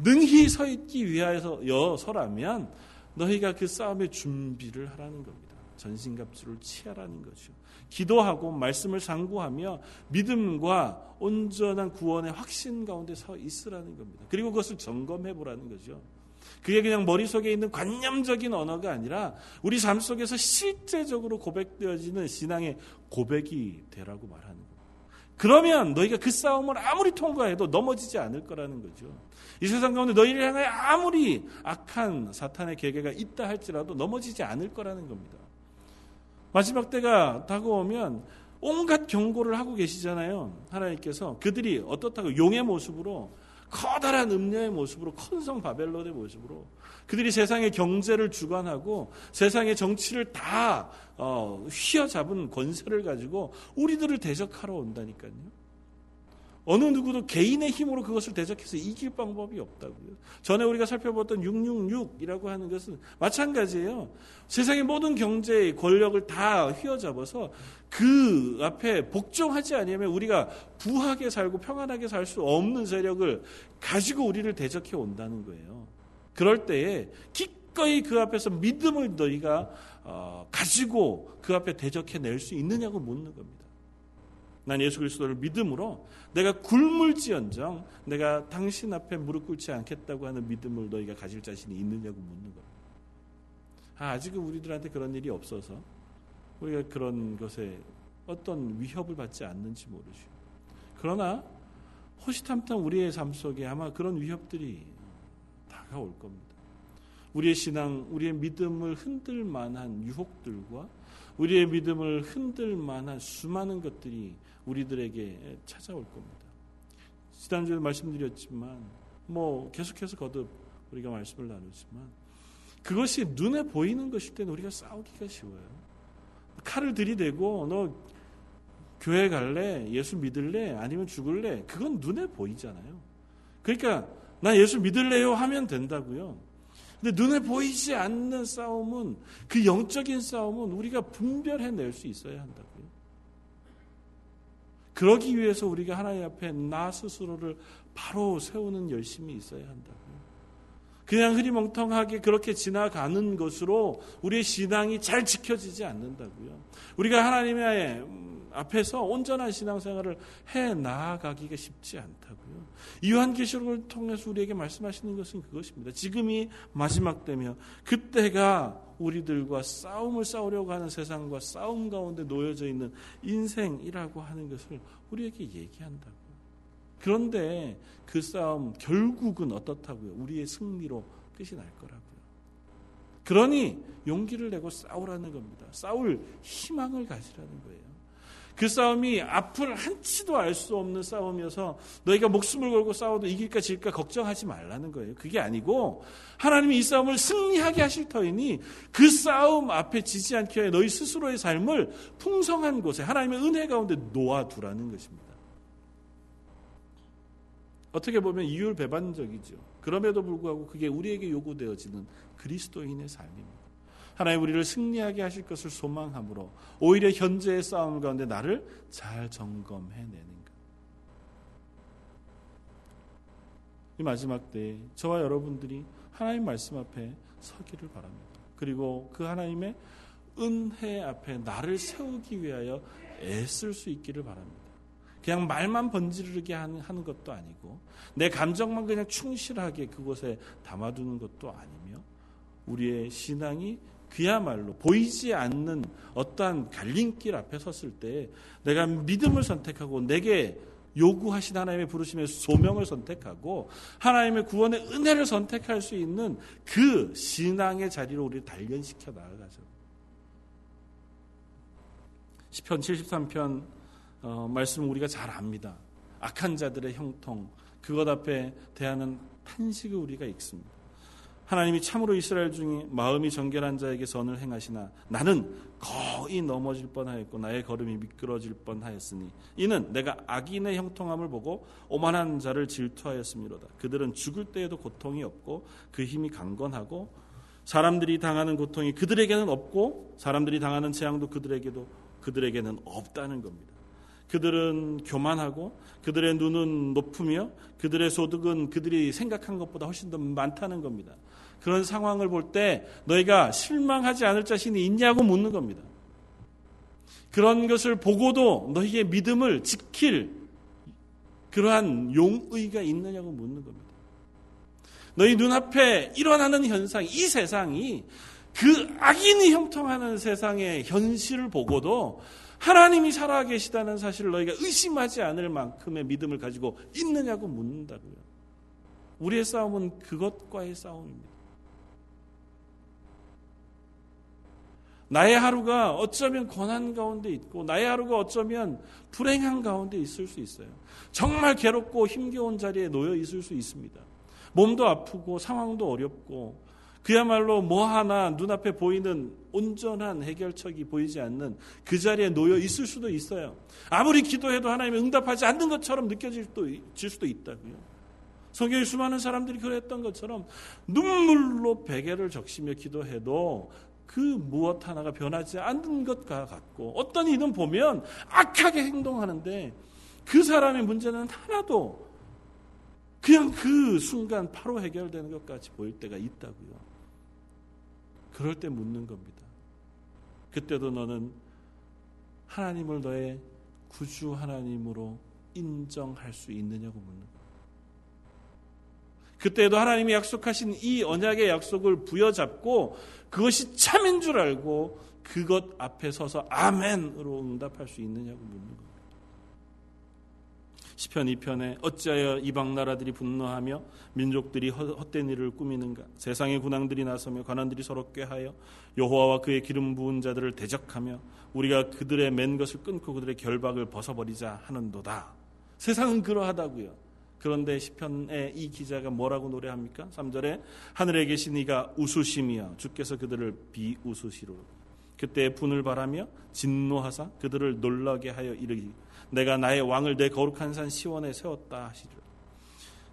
능히 서 있기 위하여서라면 너희가 그 싸움의 준비를 하라는 겁니다. 전신갑주를 취하라는 거죠. 기도하고 말씀을 상고하며 믿음과 온전한 구원의 확신 가운데 서 있으라는 겁니다. 그리고 그것을 점검해 보라는 거죠. 그게 그냥 머릿속에 있는 관념적인 언어가 아니라 우리 삶 속에서 실제적으로 고백되어지는 신앙의 고백이 되라고 말하는 거예요. 그러면 너희가 그 싸움을 아무리 통과해도 넘어지지 않을 거라는 거죠. 이 세상 가운데 너희를 향해 아무리 악한 사탄의 계계가 있다 할지라도 넘어지지 않을 거라는 겁니다. 마지막 때가 다가오면 온갖 경고를 하고 계시잖아요. 하나님께서 그들이 어떻다고 용의 모습으로 커다란 음녀의 모습으로 컨성 바벨론의 모습으로 그들이 세상의 경제를 주관하고 세상의 정치를 다 어, 휘어잡은 권세를 가지고 우리들을 대적하러 온다니까요. 어느 누구도 개인의 힘으로 그것을 대적해서 이길 방법이 없다고요. 전에 우리가 살펴봤던 666이라고 하는 것은 마찬가지예요. 세상의 모든 경제의 권력을 다 휘어잡아서 그 앞에 복종하지 아니하면 우리가 부하게 살고 평안하게 살 수 없는 세력을 가지고 우리를 대적해 온다는 거예요. 그럴 때에 기꺼이 그 앞에서 믿음을 너희가 어, 가지고 그 앞에 대적해 낼 수 있느냐고 묻는 겁니다. 난 예수 그리스도를 믿음으로 내가 굶을지언정 내가 당신 앞에 무릎 꿇지 않겠다고 하는 믿음을 너희가 가질 자신이 있느냐고 묻는 거예요. 아, 아직은 우리들한테 그런 일이 없어서 우리가 그런 것에 어떤 위협을 받지 않는지 모르죠. 그러나 호시탐탐 우리의 삶 속에 아마 그런 위협들이 다가올 겁니다. 우리의 신앙, 우리의 믿음을 흔들 만한 유혹들과 우리의 믿음을 흔들 만한 수많은 것들이 우리들에게 찾아올 겁니다. 지난주에 말씀드렸지만 뭐 계속해서 거듭 우리가 말씀을 나누지만 그것이 눈에 보이는 것일 때는 우리가 싸우기가 쉬워요. 칼을 들이대고 너 교회 갈래? 예수 믿을래? 아니면 죽을래? 그건 눈에 보이잖아요. 그러니까 나 예수 믿을래요 하면 된다고요. 근데 눈에 보이지 않는 싸움은 그 영적인 싸움은 우리가 분별해낼 수 있어야 한다고요. 그러기 위해서 우리가 하나님 앞에 나 스스로를 바로 세우는 열심이 있어야 한다고요. 그냥 흐리멍텅하게 그렇게 지나가는 것으로 우리의 신앙이 잘 지켜지지 않는다고요. 우리가 하나님의 앞에서 온전한 신앙생활을 해 나아가기가 쉽지 않다고요. 요한계시록을 통해서 우리에게 말씀하시는 것은 그것입니다. 지금이 마지막 때며 그때가 우리들과 싸움을 싸우려고 하는 세상과 싸움 가운데 놓여져 있는 인생이라고 하는 것을 우리에게 얘기한다고요. 그런데 그 싸움 결국은 어떻다고요? 우리의 승리로 끝이 날 거라고요. 그러니 용기를 내고 싸우라는 겁니다. 싸울 희망을 가지라는 거예요. 그 싸움이 앞을 한치도 알 수 없는 싸움이어서 너희가 목숨을 걸고 싸워도 이길까 질까 걱정하지 말라는 거예요. 그게 아니고 하나님이 이 싸움을 승리하게 하실 터이니 그 싸움 앞에 지지 않게 해 너희 스스로의 삶을 풍성한 곳에 하나님의 은혜 가운데 놓아두라는 것입니다. 어떻게 보면 이율배반적이죠. 그럼에도 불구하고 그게 우리에게 요구되어지는 그리스도인의 삶입니다. 하나님 우리를 승리하게 하실 것을 소망함으로 오히려 현재의 싸움 가운데 나를 잘 점검해내는 것. 이 마지막 때에 저와 여러분들이 하나님 말씀 앞에 서기를 바랍니다. 그리고 그 하나님의 은혜 앞에 나를 세우기 위하여 애쓸 수 있기를 바랍니다. 그냥 말만 번지르게 하는 것도 아니고 내 감정만 그냥 충실하게 그곳에 담아두는 것도 아니며 우리의 신앙이 그야말로 보이지 않는 어떠한 갈림길 앞에 섰을 때 내가 믿음을 선택하고 내게 요구하신 하나님의 부르심의 소명을 선택하고 하나님의 구원의 은혜를 선택할 수 있는 그 신앙의 자리로 우리를 단련시켜 나아가죠. 10편 73편 어, 말씀 우리가 잘 압니다. 악한 자들의 형통 그것 앞에 대하는 탄식을 우리가 읽습니다. 하나님이 참으로 이스라엘 중에 마음이 정결한 자에게 선을 행하시나 나는 거의 넘어질 뻔하였고 나의 걸음이 미끄러질 뻔하였으니 이는 내가 악인의 형통함을 보고 오만한 자를 질투하였음이로다. 그들은 죽을 때에도 고통이 없고 그 힘이 강건하고 사람들이 당하는 고통이 그들에게는 없고 사람들이 당하는 재앙도 그들에게도 그들에게는 없다는 겁니다. 그들은 교만하고 그들의 눈은 높으며 그들의 소득은 그들이 생각한 것보다 훨씬 더 많다는 겁니다. 그런 상황을 볼 때 너희가 실망하지 않을 자신이 있냐고 묻는 겁니다. 그런 것을 보고도 너희의 믿음을 지킬 그러한 용의가 있느냐고 묻는 겁니다. 너희 눈앞에 일어나는 현상, 이 세상이 그 악인이 형통하는 세상의 현실을 보고도 하나님이 살아계시다는 사실을 너희가 의심하지 않을 만큼의 믿음을 가지고 있느냐고 묻는다고요. 우리의 싸움은 그것과의 싸움입니다. 나의 하루가 어쩌면 고난 가운데 있고 나의 하루가 어쩌면 불행한 가운데 있을 수 있어요. 정말 괴롭고 힘겨운 자리에 놓여 있을 수 있습니다. 몸도 아프고 상황도 어렵고 그야말로 뭐 하나 눈앞에 보이는 온전한 해결책이 보이지 않는 그 자리에 놓여 있을 수도 있어요. 아무리 기도해도 하나님이 응답하지 않는 것처럼 느껴질 수도 있다고요. 성경에 수많은 사람들이 그랬던 것처럼 눈물로 베개를 적시며 기도해도 그 무엇 하나가 변하지 않는 것과 같고 어떤 이는 보면 악하게 행동하는데 그 사람의 문제는 하나도 그냥 그 순간 바로 해결되는 것까지 보일 때가 있다고요. 그럴 때 묻는 겁니다. 그때도 너는 하나님을 너의 구주 하나님으로 인정할 수 있느냐고 묻는 거예요. 그때도 하나님이 약속하신 이 언약의 약속을 부여잡고 그것이 참인 줄 알고 그것 앞에 서서 아멘으로 응답할 수 있느냐고 묻는 겁니다. 시편 2편에 어찌하여 이방 나라들이 분노하며 민족들이 헛된 일을 꾸미는가 세상의 군왕들이 나서며 관원들이 서로 꾀하여 여호와와 그의 기름 부은 자들을 대적하며 우리가 그들의 맨 것을 끊고 그들의 결박을 벗어버리자 하는도다. 세상은 그러하다고요. 그런데 시편의 이 기자가 뭐라고 노래합니까? 3절에 하늘에 계신 이가 웃으시며 주께서 그들을 비웃으시로. 그때 분을 바라며 진노하사 그들을 놀라게 하여 이르기. 내가 나의 왕을 내 거룩한 산 시원에 세웠다 하시리라.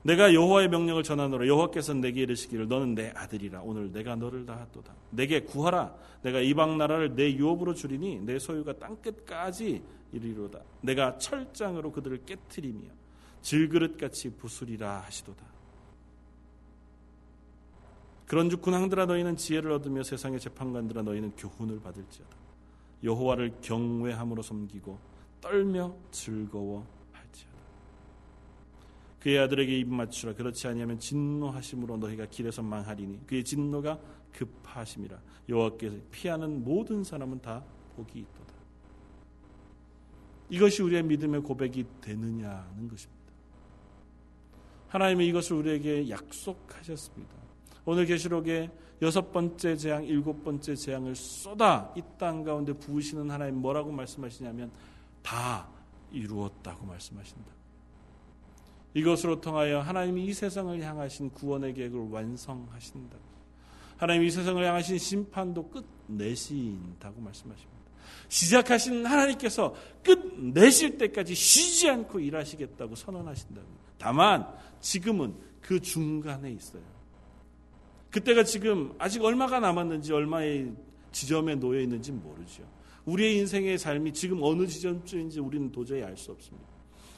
내가 여호와의 명령을 전하노라. 여호와께서 내게 이르시기를 너는 내 아들이라. 오늘 내가 너를 다하도다. 내게 구하라. 내가 이방 나라를 내 유업으로 주리니 내 소유가 땅 끝까지 이르리로다. 내가 철장으로 그들을 깨뜨리며 질그릇같이 부수리라 하시도다 그런즉 군왕들아 너희는 지혜를 얻으며 세상의 재판관들아 너희는 교훈을 받을지어다 여호와를 경외함으로 섬기고 떨며 즐거워할지어다. 그의 아들에게 입 맞추라. 그렇지 아니하면 진노하심으로 너희가 길에서 망하리니 그의 진노가 급하심이라. 여호와께서 피하는 모든 사람은 다 복이 있도다. 이것이 우리의 믿음의 고백이 되느냐는 것입니다. 하나님은 이것을 우리에게 약속하셨습니다. 오늘 계시록에 여섯 번째 재앙, 일곱 번째 재앙을 쏟아 이 땅 가운데 부으시는 하나님 뭐라고 말씀하시냐면 다 이루었다고 말씀하신다. 이것으로 통하여 하나님이 이 세상을 향하신 구원의 계획을 완성하신다. 하나님 이 세상을 향하신 심판도 끝내신다고 말씀하십니다. 시작하신 하나님께서 끝내실 때까지 쉬지 않고 일하시겠다고 선언하신다고. 다만 지금은 그 중간에 있어요. 그때가 지금 아직 얼마가 남았는지 얼마의 지점에 놓여 있는지 모르죠. 우리의 인생의 삶이 지금 어느 지점쯤인지 우리는 도저히 알 수 없습니다.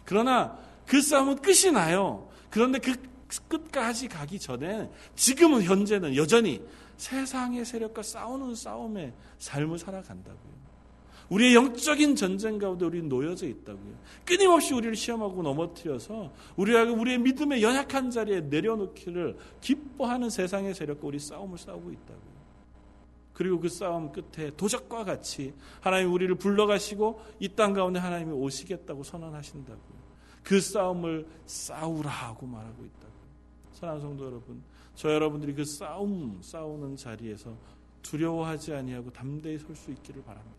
그러나 그 싸움은 끝이 나요. 그런데 그 끝까지 가기 전에 지금은 현재는 여전히 세상의 세력과 싸우는 싸움의 삶을 살아간다고요. 우리의 영적인 전쟁 가운데 우리는 놓여져 있다고요. 끊임없이 우리를 시험하고 넘어뜨려서 우리가 우리의 믿음의 연약한 자리에 내려놓기를 기뻐하는 세상의 세력과 우리 싸움을 싸우고 있다고요. 그리고 그 싸움 끝에 도적과 같이 하나님 우리를 불러가시고 이 땅 가운데 하나님이 오시겠다고 선언하신다고요. 그 싸움을 싸우라 하고 말하고 있다고요. 사랑하는 성도 여러분, 저 여러분들이 그 싸움 싸우는 자리에서 두려워하지 아니하고 담대히 설 수 있기를 바랍니다.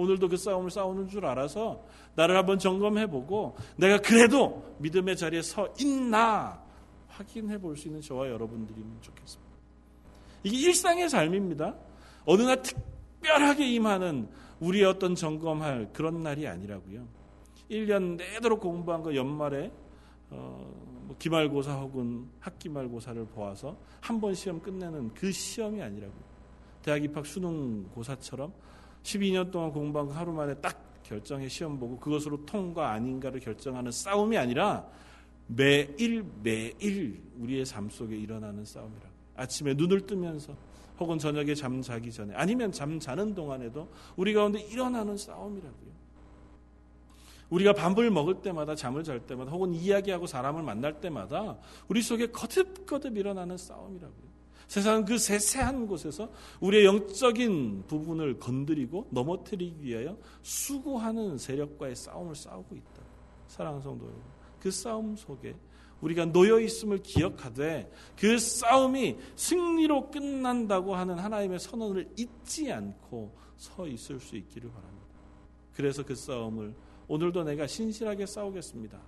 오늘도 그 싸움을 싸우는 줄 알아서 나를 한번 점검해보고 내가 그래도 믿음의 자리에 서 있나 확인해 볼 수 있는 저와 여러분들이면 좋겠습니다. 이게 일상의 삶입니다. 어느 날 특별하게 임하는 우리의 어떤 점검할 그런 날이 아니라고요. 1년 내도록 공부한 거 연말에 어, 뭐 기말고사 혹은 학기말고사를 보아서 한 번 시험 끝내는 그 시험이 아니라고요. 대학 입학 수능 고사처럼 12년 동안 공부한 거 하루 만에 딱 결정해 시험 보고 그것으로 통과 아닌가를 결정하는 싸움이 아니라 매일 매일 우리의 삶 속에 일어나는 싸움이라. 아침에 눈을 뜨면서 혹은 저녁에 잠 자기 전에 아니면 잠 자는 동안에도 우리 가운데 일어나는 싸움이라고요. 우리가 밥을 먹을 때마다 잠을 잘 때마다 혹은 이야기하고 사람을 만날 때마다 우리 속에 거듭거듭 일어나는 싸움이라고요. 세상은 그 세세한 곳에서 우리의 영적인 부분을 건드리고 넘어뜨리기 위하여 수고하는 세력과의 싸움을 싸우고 있다. 사랑하는 성도 여러분. 그 싸움 속에 우리가 놓여 있음을 기억하되 그 싸움이 승리로 끝난다고 하는 하나님의 선언을 잊지 않고 서 있을 수 있기를 바랍니다. 그래서 그 싸움을 오늘도 내가 신실하게 싸우겠습니다.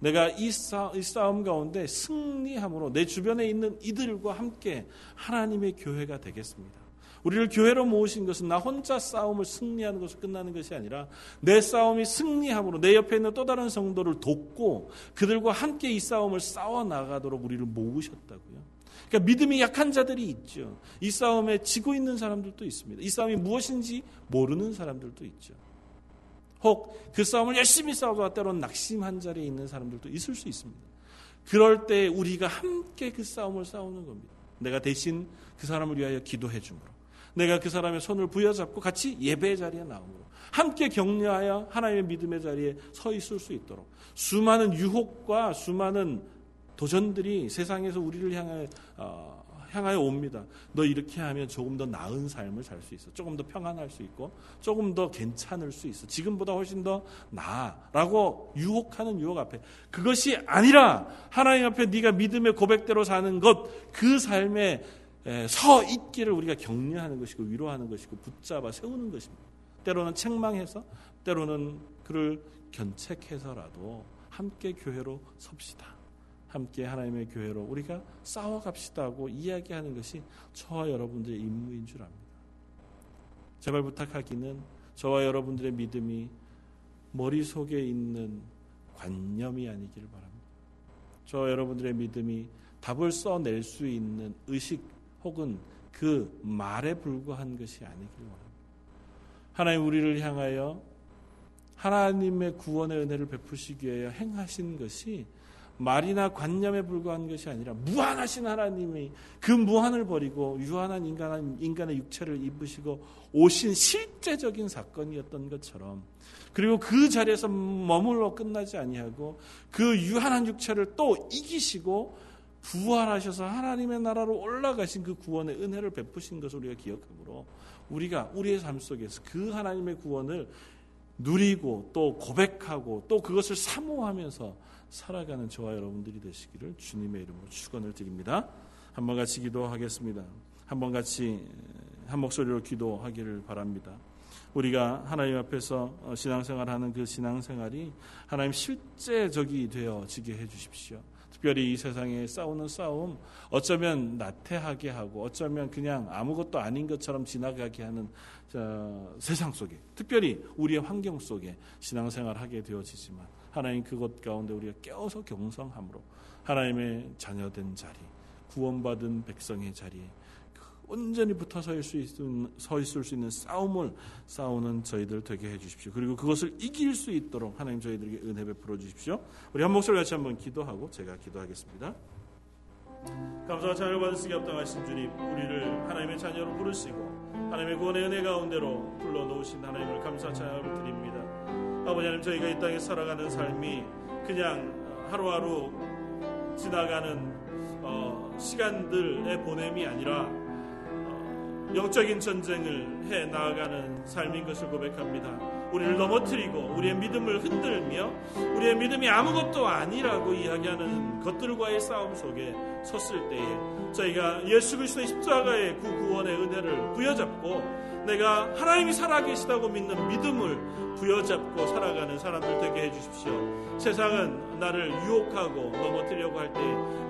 내가 이, 싸, 이 싸움 가운데 승리함으로 내 주변에 있는 이들과 함께 하나님의 교회가 되겠습니다. 우리를 교회로 모으신 것은 나 혼자 싸움을 승리하는 것으로 끝나는 것이 아니라 내 싸움이 승리함으로 내 옆에 있는 또 다른 성도를 돕고 그들과 함께 이 싸움을 싸워 나가도록 우리를 모으셨다고요. 그러니까 믿음이 약한 자들이 있죠. 이 싸움에 지고 있는 사람들도 있습니다. 이 싸움이 무엇인지 모르는 사람들도 있죠. 혹 그 싸움을 열심히 싸우다가 때로는 낙심한 자리에 있는 사람들도 있을 수 있습니다. 그럴 때 우리가 함께 그 싸움을 싸우는 겁니다. 내가 대신 그 사람을 위하여 기도해 줌으로 내가 그 사람의 손을 부여잡고 같이 예배 자리에 나오므로 함께 격려하여 하나님의 믿음의 자리에 서 있을 수 있도록 수많은 유혹과 수많은 도전들이 세상에서 우리를 향해 어, 향하여 옵니다. 너 이렇게 하면 조금 더 나은 삶을 살 수 있어. 조금 더 평안할 수 있고, 조금 더 괜찮을 수 있어. 지금보다 훨씬 더 나아라고 유혹하는 유혹 앞에 그것이 아니라 하나님 앞에 네가 믿음의 고백대로 사는 것, 그 삶에 서 있기를 우리가 격려하는 것이고 위로하는 것이고 붙잡아 세우는 것입니다. 때로는 책망해서, 때로는 그를 견책해서라도 함께 교회로 섭시다. 함께 하나님의 교회로 우리가 싸워갑시다고 이야기하는 것이 저와 여러분들의 임무인 줄 압니다. 제발 부탁하기는 저와 여러분들의 믿음이 머릿속에 있는 관념이 아니기를 바랍니다. 저와 여러분들의 믿음이 답을 써낼 수 있는 의식 혹은 그 말에 불과한 것이 아니기를 바랍니다. 하나님 우리를 향하여 하나님의 구원의 은혜를 베푸시기 위하여 행하신 것이 말이나 관념에 불과한 것이 아니라 무한하신 하나님이 그 무한을 버리고 유한한 인간, 인간의 육체를 입으시고 오신 실제적인 사건이었던 것처럼 그리고 그 자리에서 머물러 끝나지 아니하고 그 유한한 육체를 또 이기시고 부활하셔서 하나님의 나라로 올라가신 그 구원의 은혜를 베푸신 것을 우리가 기억하므로 우리가 우리의 삶 속에서 그 하나님의 구원을 누리고 또 고백하고 또 그것을 사모하면서 살아가는 저와 여러분들이 되시기를 주님의 이름으로 축원을 드립니다. 한번 같이 기도하겠습니다. 한번 같이 한 목소리로 기도하기를 바랍니다. 우리가 하나님 앞에서 신앙생활하는 그 신앙생활이 하나님 실제적이 되어지게 해주십시오. 특별히 이 세상에 싸우는 싸움 어쩌면 나태하게 하고 어쩌면 그냥 아무것도 아닌 것처럼 지나가게 하는 세상 속에 특별히 우리의 환경 속에 신앙생활하게 되어지지만 하나님 그것 가운데 우리가 깨어서 경성함으로 하나님의 자녀된 자리, 구원받은 백성의 자리에 그 온전히 붙어 서 있을 수 있는, 싸움을 싸우는 저희들 되게 해 주십시오. 그리고 그것을 이길 수 있도록 하나님 저희들에게 은혜 베풀어 주십시오. 우리 한 목소리 같이 한번 기도하고 제가 기도하겠습니다. 감사와 받을 수가 없당하신 주님, 우리를 하나님의 자녀로 부르시고 하나님의 구원의 은혜 가운데로 불러 놓으신 하나님을 감사 찬양을 드립니다. 아버지 하나님 저희가 이 땅에 살아가는 삶이 그냥 하루하루 지나가는 어, 시간들의 보냄이 아니라 어, 영적인 전쟁을 해 나아가는 삶인 것을 고백합니다. 우리를 넘어뜨리고 우리의 믿음을 흔들며 우리의 믿음이 아무것도 아니라고 이야기하는 것들과의 싸움 속에 섰을 때에 저희가 예수 그리스도의 십자가의 그 구원의 은혜를 부여잡고 내가 하나님이 살아계시다고 믿는 믿음을 부여잡고 살아가는 사람들 되게 해주십시오. 세상은 나를 유혹하고 넘어뜨려고 할 때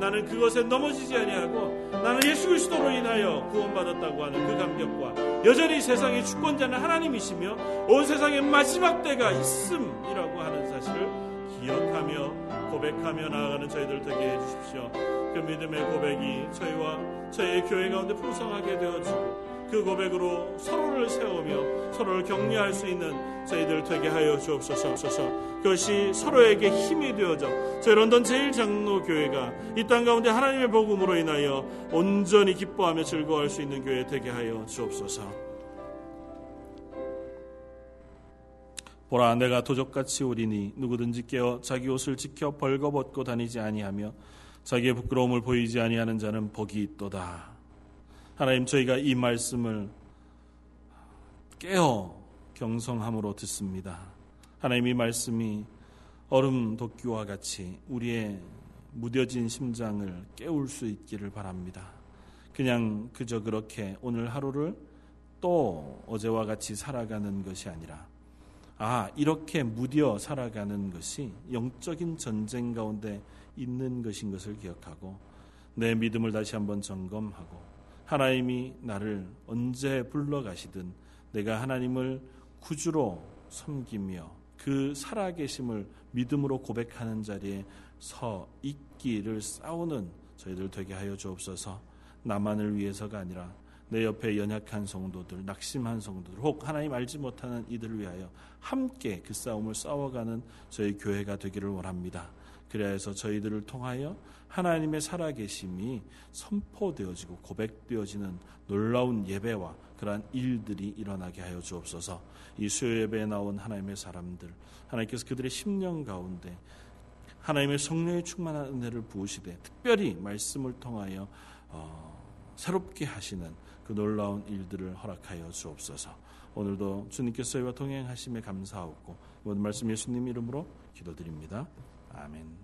나는 그것에 넘어지지 아니하고 나는 예수 그리스도로 인하여 구원받았다고 하는 그 감격과 여전히 세상의 주권자는 하나님이시며 온 세상의 마지막 때가 있음이라고 하는 사실을 기억하며 고백하며 나아가는 저희들 되게 해주십시오. 그 믿음의 고백이 저희와 저희의 교회 가운데 풍성하게 되어지고 그 고백으로 서로를 세우며 서로를 격려할 수 있는 저희들 되게 하여 주옵소서. 그것이 서로에게 힘이 되어져 저희 런던 제일 장로교회가 이 땅 가운데 하나님의 복음으로 인하여 온전히 기뻐하며 즐거워할 수 있는 교회 되게 하여 주옵소서. 보라 내가 도적같이 오리니 누구든지 깨어 자기 옷을 지켜 벌거벗고 다니지 아니하며 자기의 부끄러움을 보이지 아니하는 자는 복이 있도다. 하나님 저희가 이 말씀을 깨어 경성함으로 듣습니다. 하나님 이 말씀이 얼음 도끼와 같이 우리의 무뎌진 심장을 깨울 수 있기를 바랍니다. 그냥 그저 그렇게 오늘 하루를 또 어제와 같이 살아가는 것이 아니라 아, 이렇게 무뎌 살아가는 것이 영적인 전쟁 가운데 있는 것인 것을 기억하고 내 믿음을 다시 한번 점검하고 하나님이 나를 언제 불러가시든 내가 하나님을 구주로 섬기며 그 살아계심을 믿음으로 고백하는 자리에 서 있기를 싸우는 저희들 되게 하여 주옵소서 나만을 위해서가 아니라 내 옆에 연약한 성도들, 낙심한 성도들, 혹 하나님 알지 못하는 이들을 위하여 함께 그 싸움을 싸워가는 저희 교회가 되기를 원합니다. 그래야 해서 저희들을 통하여 하나님의 살아계심이 선포되어지고 고백되어지는 놀라운 예배와 그러한 일들이 일어나게 하여 주옵소서. 이 수요 예배에 나온 하나님의 사람들, 하나님께서 그들의 심령 가운데 하나님의 성령의 충만한 은혜를 부으시되 특별히 말씀을 통하여 어, 새롭게 하시는 그 놀라운 일들을 허락하여 주옵소서. 오늘도 주님께서 저희와 동행하심에 감사하고 모든 말씀 예수님 이름으로 기도드립니다. 아멘.